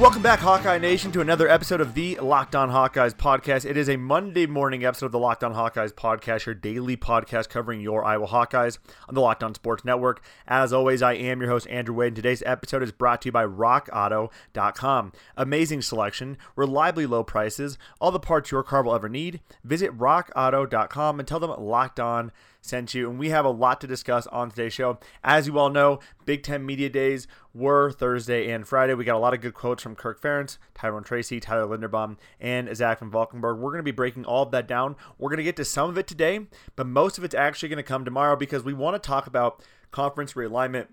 Welcome back, Hawkeye Nation, to another episode of the Locked On Hawkeyes podcast. It is a Monday morning episode of the Locked On Hawkeyes podcast, your daily podcast covering your Iowa Hawkeyes on the Locked On Sports Network. As always, I am your host, Andrew Wade, and today's episode is brought to you by RockAuto.com. Amazing selection, reliably low prices, all the parts your car will ever need. Visit RockAuto.com and tell them Locked On sent you. And we have a lot to discuss on today's show. As you all know, Big Ten Media Days were Thursday and Friday. We got a lot of good quotes from Kirk Ferentz, Tyrone Tracy, Tyler Linderbaum, and Zach Van Valkenburg. We're going to be breaking all of that down. We're going to get to some of it today, but most of it's actually going to come tomorrow because we want to talk about conference realignment.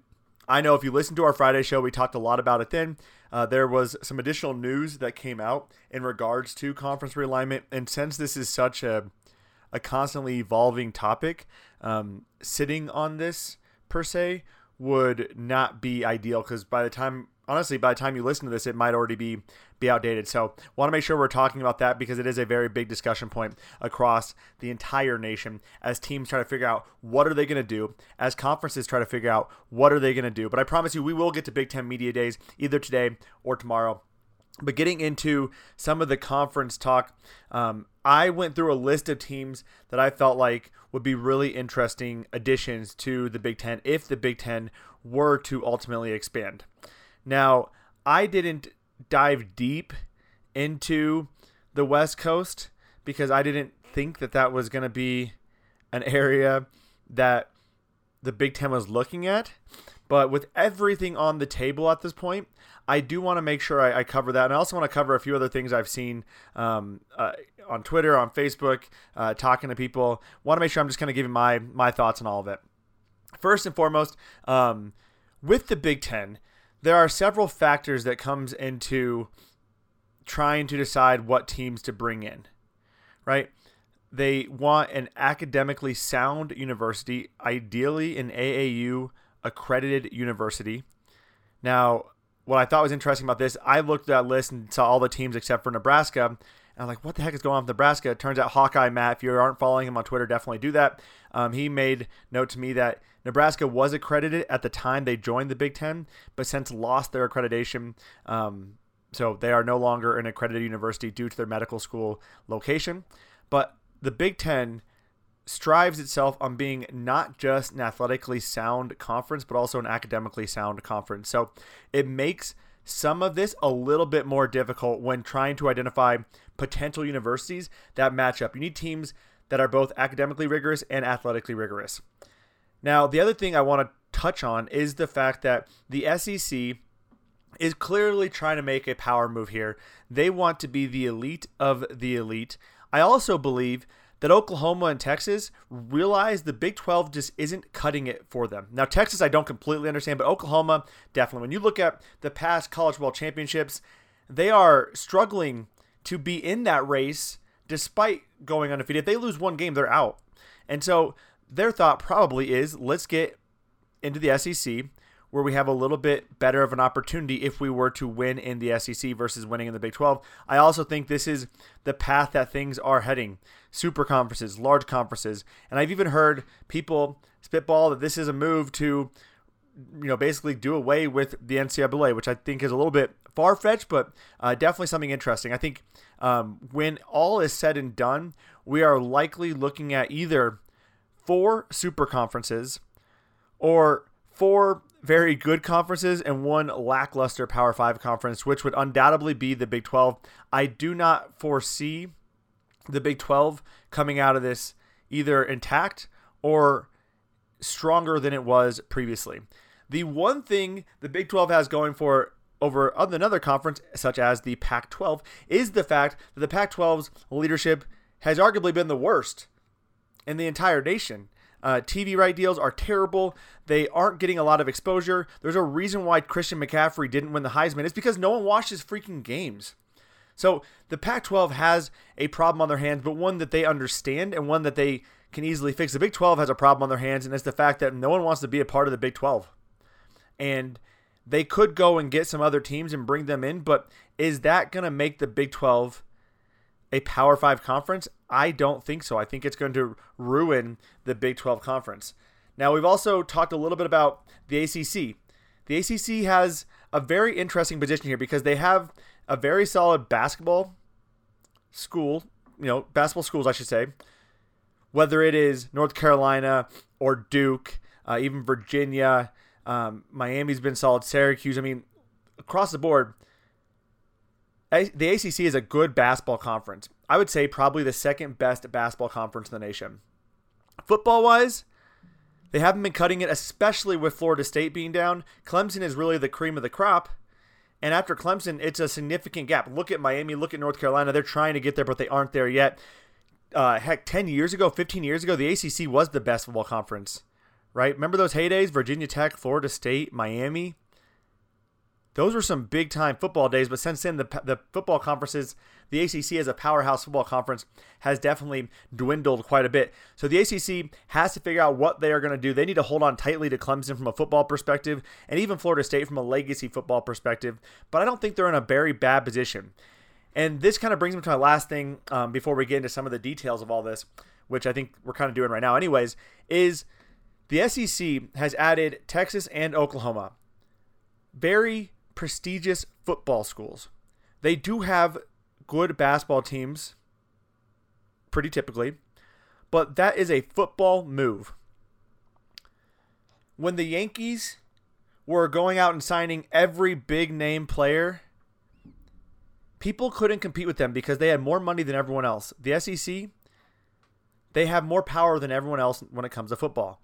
I know if you listen to our Friday show, we talked a lot about it then. Uh, there was some additional news that came out in regards to conference realignment. And since this is such a a constantly evolving topic, um, sitting on this per se would not be ideal because by the time honestly by the time you listen to this it might already be be outdated. So want to make sure we're talking about that because it is a very big discussion point across the entire nation. As teams try to figure out what are they going to do as conferences try to figure out what are they going to do. But i promise you we will get to big ten media days either today or tomorrow but getting into some of the conference talk, um, I went through a list of teams that I felt like would be really interesting additions to the Big Ten if the Big Ten were to ultimately expand. Now, I didn't dive deep into the West Coast because I didn't think that that was going to be an area that the Big Ten was looking at. But with everything on the table at this point, I do want to make sure I, I, cover that. And I also want to cover a few other things I've seen um, uh, on Twitter, on Facebook, uh, talking to people. Want to make sure I'm just kind of giving my my thoughts on all of it. First and foremost, um, with the Big Ten, there are several factors that comes into trying to decide what teams to bring in. Right? They want an academically sound university, ideally an AAU accredited university. Now, what I thought was interesting about this, I looked at that list and saw all the teams except for Nebraska. And I'm like, what the heck is going on with Nebraska? It turns out Hawkeye Matt, if you aren't following him on Twitter, definitely do that. Um, he made note to me that Nebraska was accredited at the time they joined the Big Ten, but since lost their accreditation, um, so they are no longer an accredited university due to their medical school location. But the Big Ten strives itself on being not just an athletically sound conference, but also an academically sound conference. So it makes some of this a little bit more difficult when trying to identify potential universities that match up. You need teams that are both academically rigorous and athletically rigorous. Now, the other thing I want to touch on is the fact that the SEC is clearly trying to make a power move here. They want to be the elite of the elite. I also believe that Oklahoma and Texas realize the Big 12 just isn't cutting it for them. Now, Texas, I don't completely understand, but Oklahoma, definitely. When you look at the past college football championships, they are struggling to be in that race despite going undefeated. If they lose one game, they're out. And so their thought probably is let's get into the SEC where we have a little bit better of an opportunity if we were to win in the SEC versus winning in the Big 12. I also think this is the path that things are heading. Super conferences, large conferences, and I've even heard people spitball that this is a move to you know basically do away with the NCAA, which I think is a little bit far fetched, but uh, definitely something interesting. I think um, when all is said and done, we are likely looking at either four super conferences or four very good conferences and one lackluster Power 5 conference, which would undoubtedly be the Big 12. I do not foresee the Big 12 coming out of this either intact or stronger than it was previously. The one thing the Big 12 has going for over another conference, such as the Pac 12, is the fact that the Pac 12's leadership has arguably been the worst in the entire nation. Uh, TV right deals are terrible. They aren't getting a lot of exposure. There's a reason why Christian McCaffrey didn't win the Heisman. It's because no one watches freaking games. So the Pac 12 has a problem on their hands, but one that they understand and one that they can easily fix. The Big 12 has a problem on their hands, and it's the fact that no one wants to be a part of the Big 12. And they could go and get some other teams and bring them in, but is that going to make the Big 12 a Power 5 conference? I don't think so. I think it's going to ruin the Big 12 conference. Now, we've also talked a little bit about the ACC. The ACC has a very interesting position here because they have a very solid basketball school, you know, basketball schools, I should say, whether it is North Carolina or Duke, uh, even Virginia, um, Miami's been solid, Syracuse. I mean, across the board, the ACC is a good basketball conference. I would say probably the second best basketball conference in the nation. Football wise, they haven't been cutting it, especially with Florida State being down. Clemson is really the cream of the crop. And after Clemson, it's a significant gap. Look at Miami, look at North Carolina. They're trying to get there, but they aren't there yet. Uh, heck, 10 years ago, 15 years ago, the ACC was the best football conference, right? Remember those heydays? Virginia Tech, Florida State, Miami? Those were some big time football days, but since then, the, the football conferences, the ACC as a powerhouse football conference, has definitely dwindled quite a bit. So the ACC has to figure out what they are going to do. They need to hold on tightly to Clemson from a football perspective, and even Florida State from a legacy football perspective. But I don't think they're in a very bad position. And this kind of brings me to my last thing um, before we get into some of the details of all this, which I think we're kind of doing right now, anyways, is the SEC has added Texas and Oklahoma. Very prestigious football schools. They do have good basketball teams, pretty typically, but that is a football move. When the Yankees were going out and signing every big name player, people couldn't compete with them because they had more money than everyone else. The SEC, they have more power than everyone else when it comes to football.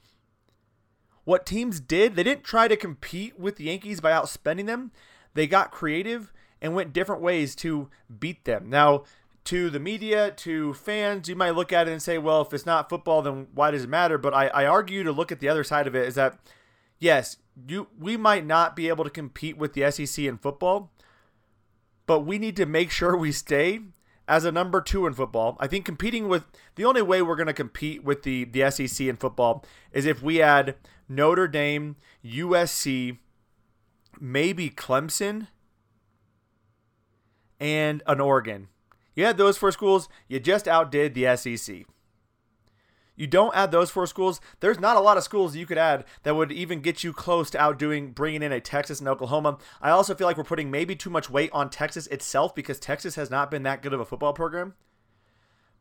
What teams did, they didn't try to compete with the Yankees by outspending them. They got creative and went different ways to beat them. Now, to the media, to fans, you might look at it and say, well, if it's not football, then why does it matter? But I, I argue to look at the other side of it is that, yes, you we might not be able to compete with the SEC in football, but we need to make sure we stay as a number two in football. I think competing with the only way we're going to compete with the, the SEC in football is if we add Notre Dame, USC, maybe Clemson, and an Oregon. You had those four schools, you just outdid the SEC. You don't add those four schools, there's not a lot of schools you could add that would even get you close to outdoing bringing in a Texas and Oklahoma. I also feel like we're putting maybe too much weight on Texas itself because Texas has not been that good of a football program.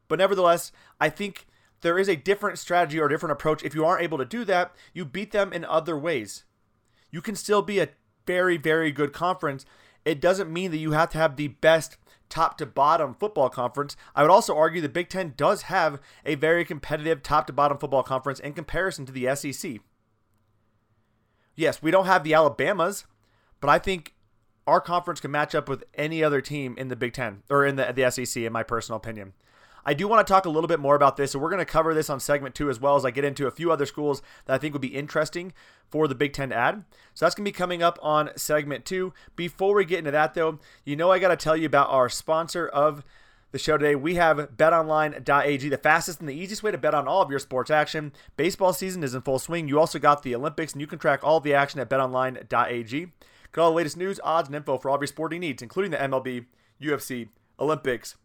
But nevertheless, I think there is a different strategy or different approach. If you aren't able to do that, you beat them in other ways. You can still be a very, very good conference. It doesn't mean that you have to have the best top to bottom football conference. I would also argue the Big Ten does have a very competitive top to bottom football conference in comparison to the SEC. Yes, we don't have the Alabamas, but I think our conference can match up with any other team in the Big Ten or in the, the SEC, in my personal opinion. I do want to talk a little bit more about this, so we're going to cover this on segment two as well as I get into a few other schools that I think would be interesting for the Big Ten to add. So that's going to be coming up on segment two. Before we get into that, though, you know I got to tell you about our sponsor of the show today. We have betonline.ag, the fastest and the easiest way to bet on all of your sports action. Baseball season is in full swing. You also got the Olympics, and you can track all the action at betonline.ag. Get all the latest news, odds, and info for all of your sporting needs, including the MLB, UFC, Olympics,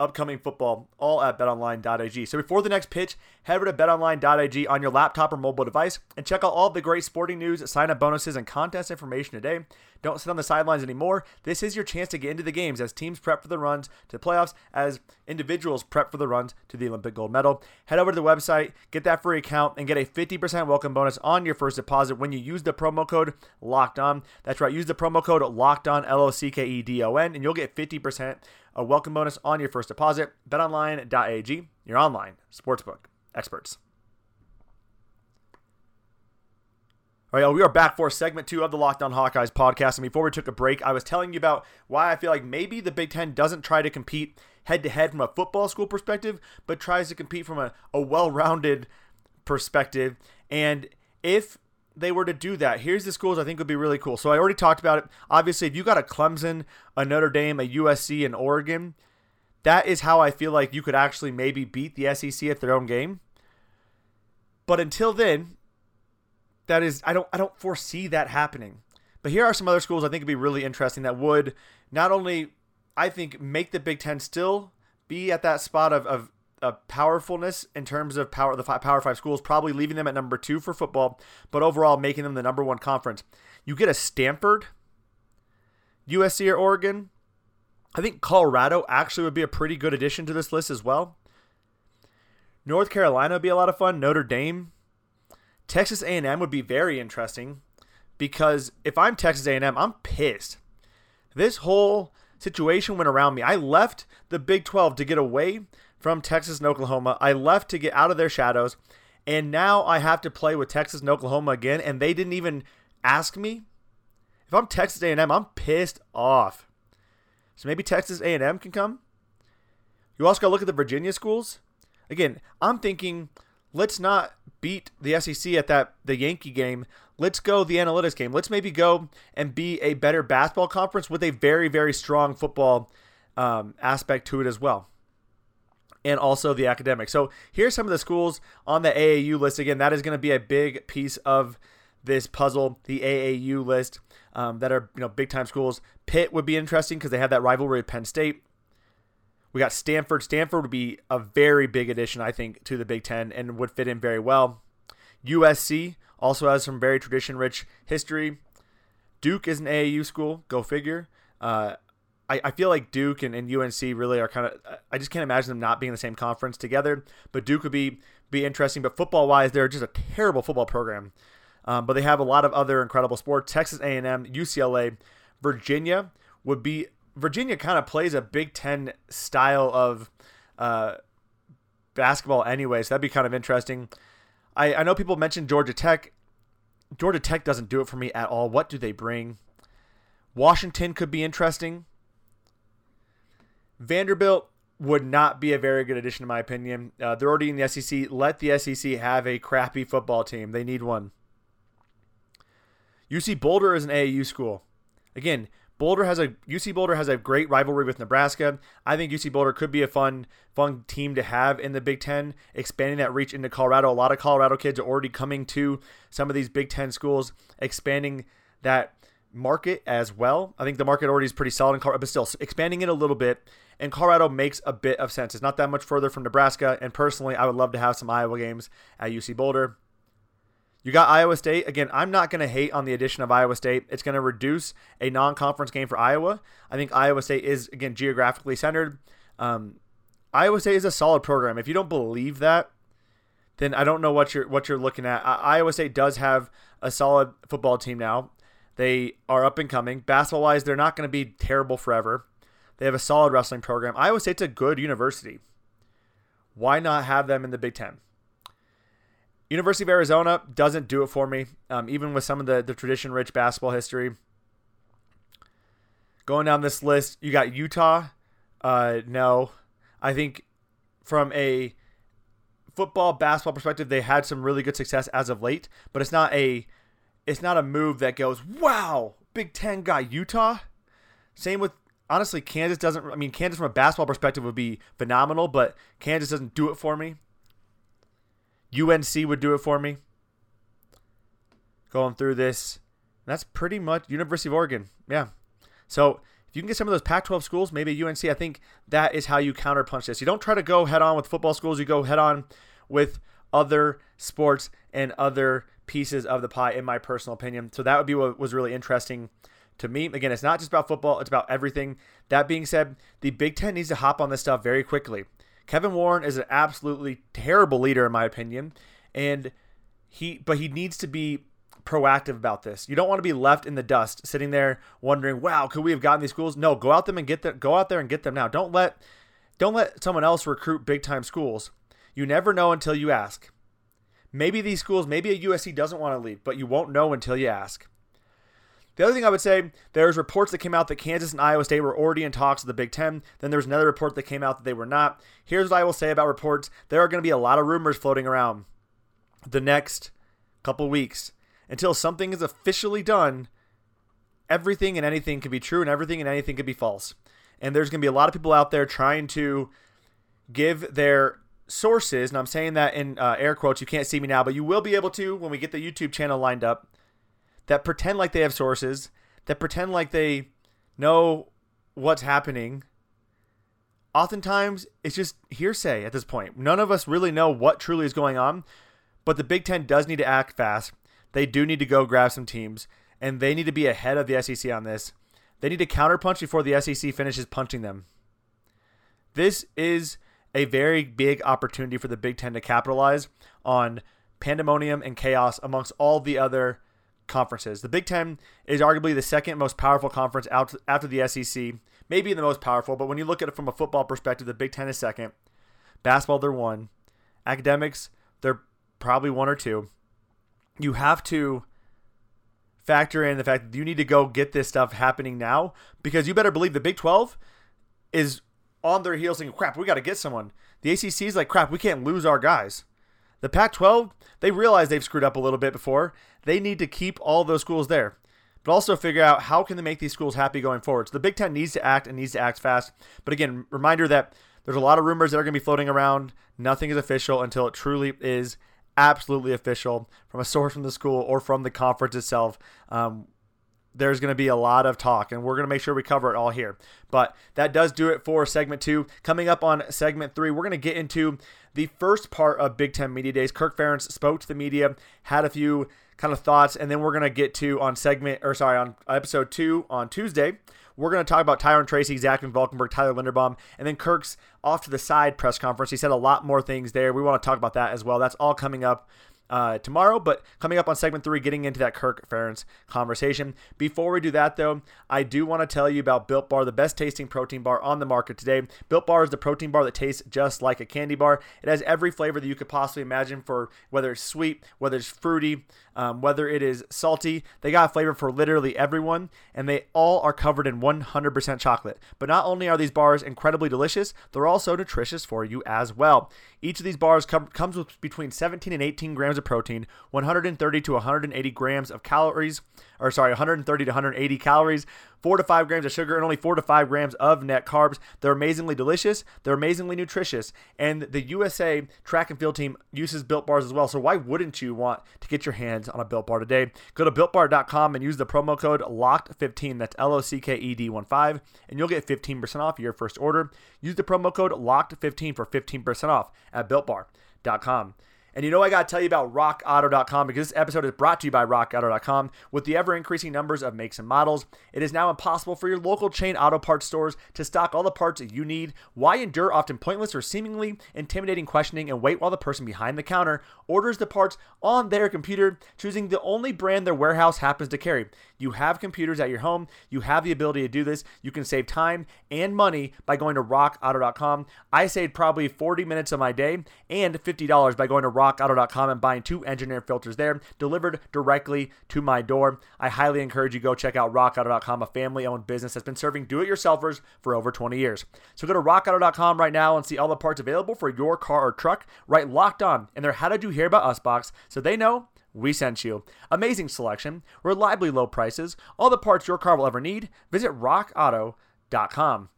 upcoming football, all at betonline.ag. So before the next pitch, head over to betonline.ag on your laptop or mobile device and check out all the great sporting news, sign up bonuses, and contest information today. Don't sit on the sidelines anymore. This is your chance to get into the games as teams prep for the runs to the playoffs, as individuals prep for the runs to the Olympic gold medal. Head over to the website, get that free account, and get a 50% welcome bonus on your first deposit when you use the promo code LOCKED ON. That's right, use the promo code LOCKED ON, L O C K E D O N, and you'll get 50% a welcome bonus on your first deposit. BetOnline.ag, your online sportsbook experts. All right, we are back for segment two of the Locked On Hawkeyes podcast. And before we took a break, I was telling you about why I feel like maybe the Big Ten doesn't try to compete head to head from a football school perspective, but tries to compete from a, a well rounded perspective. And if they were to do that, here's the schools I think would be really cool. So I already talked about it. Obviously, if you got a Clemson, a Notre Dame, a USC, and Oregon, that is how I feel like you could actually maybe beat the SEC at their own game. But until then, that is I don't I don't foresee that happening But here are some other schools I think would be really interesting that would not only, I think, make the Big Ten still be at that spot of, of, powerfulness in terms of power, the five, Power Five schools, probably leaving them at number two for football, but overall making them the number one conference. You get a Stanford, USC, or Oregon. I think Colorado actually would be a pretty good addition to this list as well. North Carolina would be a lot of fun. Notre Dame, Texas A&M would be very interesting because if I'm Texas A&M, I'm pissed. This whole situation went around me. I left the Big 12 to get away from Texas and Oklahoma. I left to get out of their shadows, and now I have to play with Texas and Oklahoma again, and they didn't even ask me. If I'm Texas A&M, I'm pissed off. So maybe Texas A&M can come. You also got to look at the Virginia schools. Again, I'm thinking let's not beat the SEC at that the Yankee game. Let's go the analytics game. Let's maybe go and be a better basketball conference with a very very strong football um, aspect to it as well. And also the academic. So here's some of the schools on the AAU list. Again, that is going to be a big piece of this puzzle. The AAU list um, that are you know big time schools. Pitt would be interesting because they have that rivalry with Penn State. We got Stanford. Stanford would be a very big addition, I think, to the Big Ten and would fit in very well. USC also has some very tradition rich history. Duke is an AAU school. Go figure. Uh, I, I feel like Duke and, and UNC really are kind of. I just can't imagine them not being in the same conference together. But Duke would be be interesting. But football wise, they're just a terrible football program. Um, but they have a lot of other incredible sports. Texas A&M, UCLA, Virginia would be Virginia kind of plays a Big Ten style of uh, basketball anyway, so that'd be kind of interesting. I, I know people mentioned Georgia Tech. Georgia Tech doesn't do it for me at all. What do they bring? Washington could be interesting. Vanderbilt would not be a very good addition, in my opinion. Uh, they're already in the SEC. Let the SEC have a crappy football team. They need one. UC Boulder is an AAU school. Again, Boulder has a UC Boulder has a great rivalry with Nebraska. I think UC Boulder could be a fun fun team to have in the Big 10, expanding that reach into Colorado. A lot of Colorado kids are already coming to some of these Big 10 schools, expanding that market as well. I think the market already is pretty solid in Colorado, but still expanding it a little bit. And Colorado makes a bit of sense. It's not that much further from Nebraska. And personally, I would love to have some Iowa games at UC Boulder. You got Iowa State. Again, I'm not going to hate on the addition of Iowa State. It's going to reduce a non conference game for Iowa. I think Iowa State is, again, geographically centered. Um, Iowa State is a solid program. If you don't believe that, then I don't know what you're what you're looking at. Uh, Iowa State does have a solid football team now. They are up and coming. Basketball wise, they're not going to be terrible forever. They have a solid wrestling program. Iowa State's a good university. Why not have them in the Big Ten? University of Arizona doesn't do it for me, um, even with some of the, the tradition rich basketball history. Going down this list, you got Utah. Uh, no. I think from a football basketball perspective, they had some really good success as of late, but it's not a it's not a move that goes, wow, Big Ten guy Utah. Same with honestly, Kansas doesn't I mean Kansas from a basketball perspective would be phenomenal, but Kansas doesn't do it for me. UNC would do it for me. Going through this. That's pretty much University of Oregon. Yeah. So if you can get some of those Pac 12 schools, maybe UNC, I think that is how you counterpunch this. You don't try to go head on with football schools, you go head on with other sports and other pieces of the pie, in my personal opinion. So that would be what was really interesting to me. Again, it's not just about football, it's about everything. That being said, the Big Ten needs to hop on this stuff very quickly. Kevin Warren is an absolutely terrible leader in my opinion, and he but he needs to be proactive about this. You don't want to be left in the dust, sitting there wondering, "Wow, could we have gotten these schools?" No, go out them and get them. Go out there and get them now. Don't let don't let someone else recruit big time schools. You never know until you ask. Maybe these schools, maybe a USC doesn't want to leave, but you won't know until you ask. The other thing I would say, there's reports that came out that Kansas and Iowa State were already in talks with the Big Ten. Then there's another report that came out that they were not. Here's what I will say about reports there are going to be a lot of rumors floating around the next couple weeks. Until something is officially done, everything and anything can be true and everything and anything can be false. And there's going to be a lot of people out there trying to give their sources, and I'm saying that in uh, air quotes, you can't see me now, but you will be able to when we get the YouTube channel lined up that pretend like they have sources, that pretend like they know what's happening. Oftentimes, it's just hearsay at this point. None of us really know what truly is going on, but the Big Ten does need to act fast. They do need to go grab some teams, and they need to be ahead of the SEC on this. They need to counterpunch before the SEC finishes punching them. This is a very big opportunity for the Big Ten to capitalize on pandemonium and chaos amongst all the other conferences. The Big Ten is arguably the second most powerful conference out after the SEC, maybe the most powerful, but when you look at it from a football perspective, the Big Ten is second. Basketball, they're one. Academics, they're probably one or two. You have to factor in the fact that you need to go get this stuff happening now because you better believe the Big 12 is on their heels saying, crap, we got to get someone. The ACC is like, crap, we can't lose our guys. The Pac 12, they realize they've screwed up a little bit before. They need to keep all those schools there, but also figure out how can they make these schools happy going forward. So the Big Ten needs to act and needs to act fast. But again, reminder that there's a lot of rumors that are going to be floating around. Nothing is official until it truly is absolutely official from a source from the school or from the conference itself. Um, there's going to be a lot of talk, and we're going to make sure we cover it all here. But that does do it for segment two. Coming up on segment three, we're going to get into the first part of Big Ten Media Days. Kirk Ferentz spoke to the media, had a few kind of thoughts, and then we're going to get to on segment, or sorry, on episode two on Tuesday. We're going to talk about Tyrone Tracy, Zach Van Valkenburg, Tyler Linderbaum, and then Kirk's off to the side press conference. He said a lot more things there. We want to talk about that as well. That's all coming up uh, tomorrow. But coming up on segment three, getting into that Kirk Ferentz conversation. Before we do that, though, I do want to tell you about Built Bar, the best tasting protein bar on the market today. Built Bar is the protein bar that tastes just like a candy bar. It has every flavor that you could possibly imagine for whether it's sweet, whether it's fruity, um, whether it is salty. They got a flavor for literally everyone, and they all are covered in 100% chocolate. But not only are these bars incredibly delicious, they're also nutritious for you as well. Each of these bars com- comes with between 17 and 18 grams of protein, 130 to 180 grams of calories, or sorry, 130 to 180 calories, four to five grams of sugar, and only four to five grams of net carbs. They're amazingly delicious. They're amazingly nutritious. And the USA track and field team uses Built Bars as well. So why wouldn't you want to get your hands on a Built Bar today? Go to BuiltBar.com and use the promo code LOCKED15. That's L O C K E D 1 5. And you'll get 15% off your first order. Use the promo code LOCKED15 for 15% off at BuiltBar.com. And you know, I got to tell you about rockauto.com because this episode is brought to you by rockauto.com. With the ever increasing numbers of makes and models, it is now impossible for your local chain auto parts stores to stock all the parts that you need. Why endure often pointless or seemingly intimidating questioning and wait while the person behind the counter orders the parts on their computer, choosing the only brand their warehouse happens to carry? You have computers at your home, you have the ability to do this. You can save time and money by going to rockauto.com. I saved probably 40 minutes of my day and $50 by going to rockauto.com and buying two engineer filters there delivered directly to my door. I highly encourage you go check out rockauto.com, a family owned business that's been serving do it yourselfers for over 20 years. So go to rockauto.com right now and see all the parts available for your car or truck. Write locked on in their How Did You Hear About Us box so they know we sent you. Amazing selection, reliably low prices, all the parts your car will ever need. Visit rockauto.com.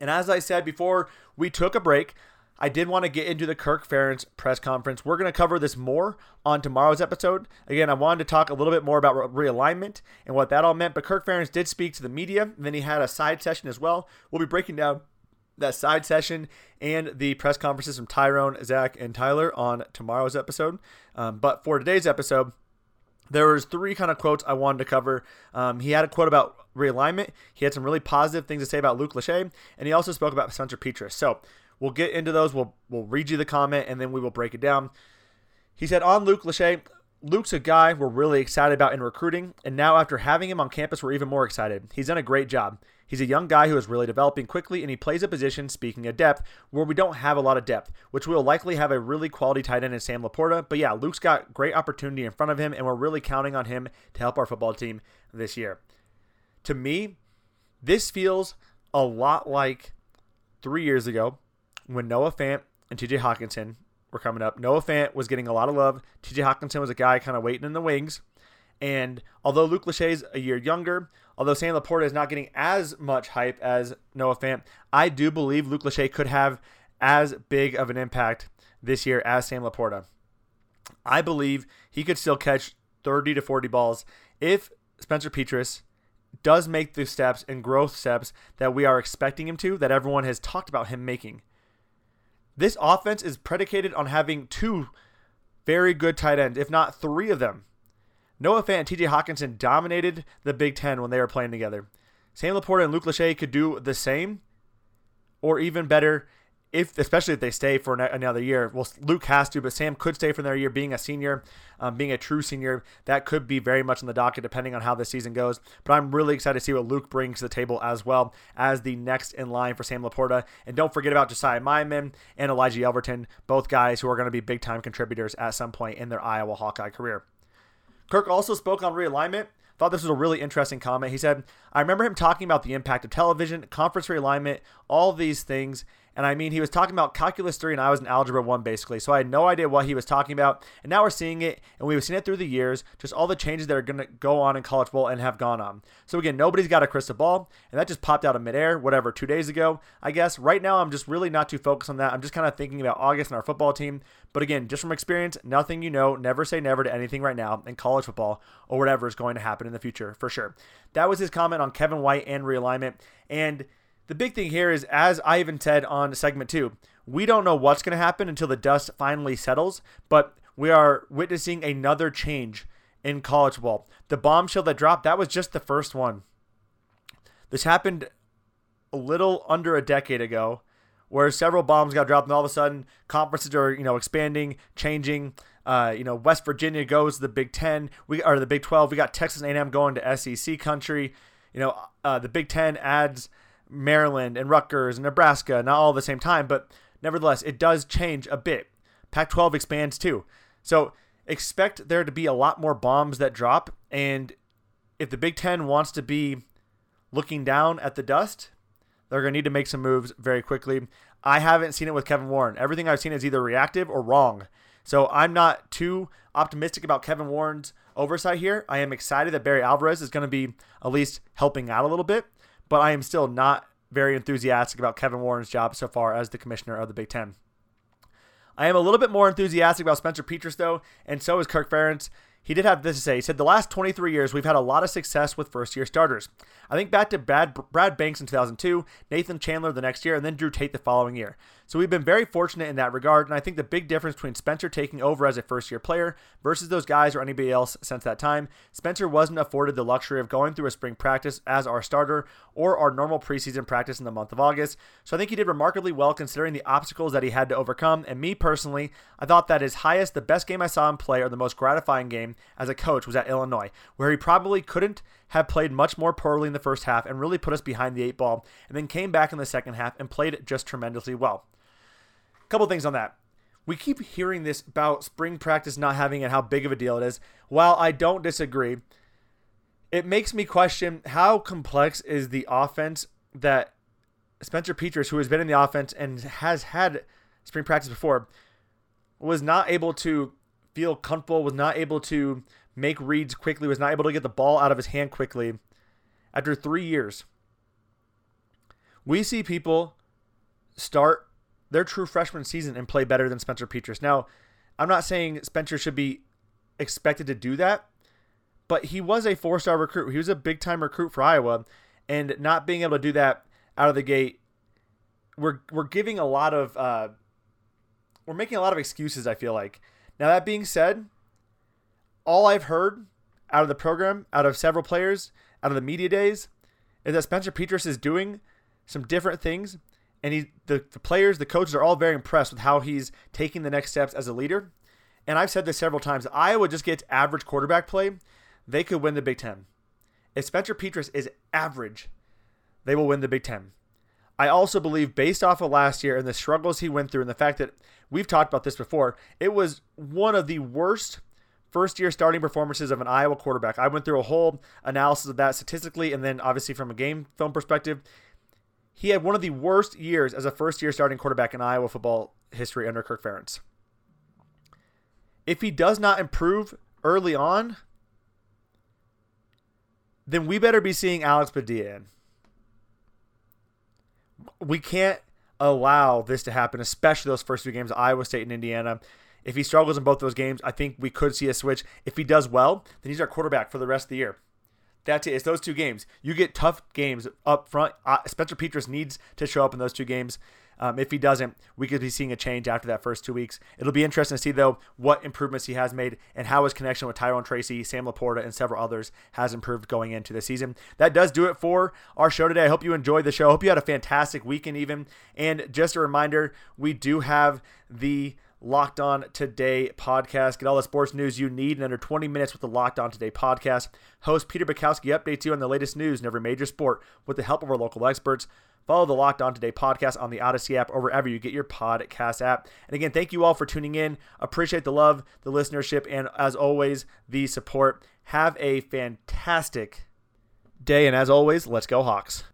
And as I said before we took a break, I did want to get into the Kirk Ferentz press conference. We're going to cover this more on tomorrow's episode. Again, I wanted to talk a little bit more about realignment and what that all meant, but Kirk Ferentz did speak to the media, and then he had a side session as well. We'll be breaking down that side session and the press conferences from Tyrone, Zach, and Tyler on tomorrow's episode. Um, but for today's episode, there was three kind of quotes I wanted to cover. Um, he had a quote about realignment. He had some really positive things to say about Luke Lachey, and he also spoke about Spencer Petras. So We'll get into those. We'll we'll read you the comment and then we will break it down. He said on Luke Lachey, Luke's a guy we're really excited about in recruiting, and now after having him on campus, we're even more excited. He's done a great job. He's a young guy who is really developing quickly, and he plays a position, speaking of depth, where we don't have a lot of depth, which we'll likely have a really quality tight end in Sam Laporta. But yeah, Luke's got great opportunity in front of him, and we're really counting on him to help our football team this year. To me, this feels a lot like three years ago when Noah Fant and TJ Hockenson were coming up. Noah Fant was getting a lot of love. TJ Hockenson was a guy kind of waiting in the wings. And although Luke Lachey's a year younger, although Sam Laporta is not getting as much hype as Noah Fant, I do believe Luke Lachey could have as big of an impact this year as Sam Laporta. I believe he could still catch 30 to 40 balls if Spencer Petras does make the steps and growth steps that we are expecting him to, that everyone has talked about him making. This offense is predicated on having two very good tight ends, if not three of them. Noah Fant and TJ Hockenson dominated the Big Ten when they were playing together. Sam LaPorta and Luke Lachey could do the same, or even better, if especially if they stay for another year. Well, Luke has to, but Sam could stay for another year. Being a senior, um, being a true senior, that could be very much on the docket depending on how this season goes. But I'm really excited to see what Luke brings to the table as well as the next in line for Sam LaPorta. And don't forget about Josiah Miamen and Elijah Yelverton, both guys who are going to be big time contributors at some point in their Iowa Hawkeye career. Kirk also spoke on realignment. Thought this was a really interesting comment. He said, I remember him talking about the impact of television, conference realignment, all these things. And I mean, he was talking about calculus three, and I was in algebra one basically. So I had no idea what he was talking about. And now we're seeing it, and we've seen it through the years, just all the changes that are going to go on in college football and have gone on. So again, nobody's got a crystal ball, and that just popped out of midair, whatever, two days ago, I guess. Right now, I'm just really not too focused on that. I'm just kind of thinking about August and our football team. But again, just from experience, nothing you know, never say never to anything right now in college football or whatever is going to happen in the future, for sure. That was his comment on Kevin White and realignment. And the big thing here is, as I even said on segment two, we don't know what's going to happen until the dust finally settles, but we are witnessing another change in college ball. The bombshell that dropped, that was just the first one. This happened a little under a decade ago, where several bombs got dropped, and all of a sudden conferences are you know expanding, changing. Uh, you know, West Virginia goes to the Big Ten, we are the Big Twelve. We got Texas A&M going to SEC country. You know, uh, the Big Ten adds Maryland and Rutgers and Nebraska, not all at the same time, but nevertheless, it does change a bit. Pac 12 expands too. So expect there to be a lot more bombs that drop. And if the Big Ten wants to be looking down at the dust, they're going to need to make some moves very quickly. I haven't seen it with Kevin Warren. Everything I've seen is either reactive or wrong. So I'm not too optimistic about Kevin Warren's oversight here. I am excited that Barry Alvarez is going to be at least helping out a little bit but I am still not very enthusiastic about Kevin Warren's job so far as the commissioner of the Big Ten. I am a little bit more enthusiastic about Spencer Petras, though, and so is Kirk Ferentz. He did have this to say. He said, The last 23 years, we've had a lot of success with first year starters. I think back to Brad, Brad Banks in 2002, Nathan Chandler the next year, and then Drew Tate the following year. So we've been very fortunate in that regard, and I think the big difference between Spencer taking over as a first year player versus those guys or anybody else since that time, Spencer wasn't afforded the luxury of going through a spring practice as our starter or our normal preseason practice in the month of August. So I think he did remarkably well considering the obstacles that he had to overcome. And me personally, I thought that his highest, the best game I saw him play, or the most gratifying game as a coach was at Illinois, where he probably couldn't have played much more poorly in the first half and really put us behind the eight ball, and then came back in the second half and played it just tremendously well A couple things on that. We keep hearing this about spring practice not having it, how big of a deal it is. While I don't disagree, it makes me question how complex is the offense that Spencer Petras, who has been in the offense and has had spring practice before, was not able to feel comfortable, was not able to make reads quickly, was not able to get the ball out of his hand quickly after three years. We see people start their true freshman season and play better than Spencer Petras. Now, I'm not saying Spencer should be expected to do that, but he was a four star recruit. He was a big time recruit for Iowa, and not being able to do that out of the gate, we're we're giving a lot of uh, we're making a lot of excuses. I feel like. Now that being said, all I've heard out of the program, out of several players, out of the media days, is that Spencer Petras is doing some different things and he the, the players, the coaches are all very impressed with how he's taking the next steps as a leader. And I've said this several times. Iowa just gets average quarterback play, they could win the Big Ten. If Spencer Petras is average, they will win the Big Ten. I also believe, based off of last year and the struggles he went through, and the fact that we've talked about this before, it was one of the worst first year starting performances of an Iowa quarterback. I went through a whole analysis of that statistically, and then obviously from a game film perspective he had one of the worst years as a first year starting quarterback in Iowa football history under Kirk Ferentz. If he does not improve early on, then we better be seeing Alex Padilla in. We can't allow this to happen, especially those first two games, Iowa State and Indiana. If he struggles in both those games, I think we could see a switch. If he does well, then he's our quarterback for the rest of the year. That's it. It's those two games. You get tough games up front. Uh, Spencer Petras needs to show up in those two games. Um, if he doesn't, we could be seeing a change after that first two weeks. It'll be interesting to see, though, what improvements he has made and how his connection with Tyrone Tracy, Sam Laporta, and several others has improved going into the season. That does do it for our show today. I hope you enjoyed the show. I hope you had a fantastic weekend, even. And just a reminder, we do have the Locked On Today podcast. Get all the sports news you need in under 20 minutes with the Locked On Today podcast. Host Peter Bukowski updates you on the latest news in every major sport with the help of our local experts. Follow the Locked On Today podcast on the Odyssey app or wherever you get your podcast app. And again, thank you all for tuning in. Appreciate the love, the listenership, and as always, the support. Have a fantastic day. And as always, let's go, Hawks.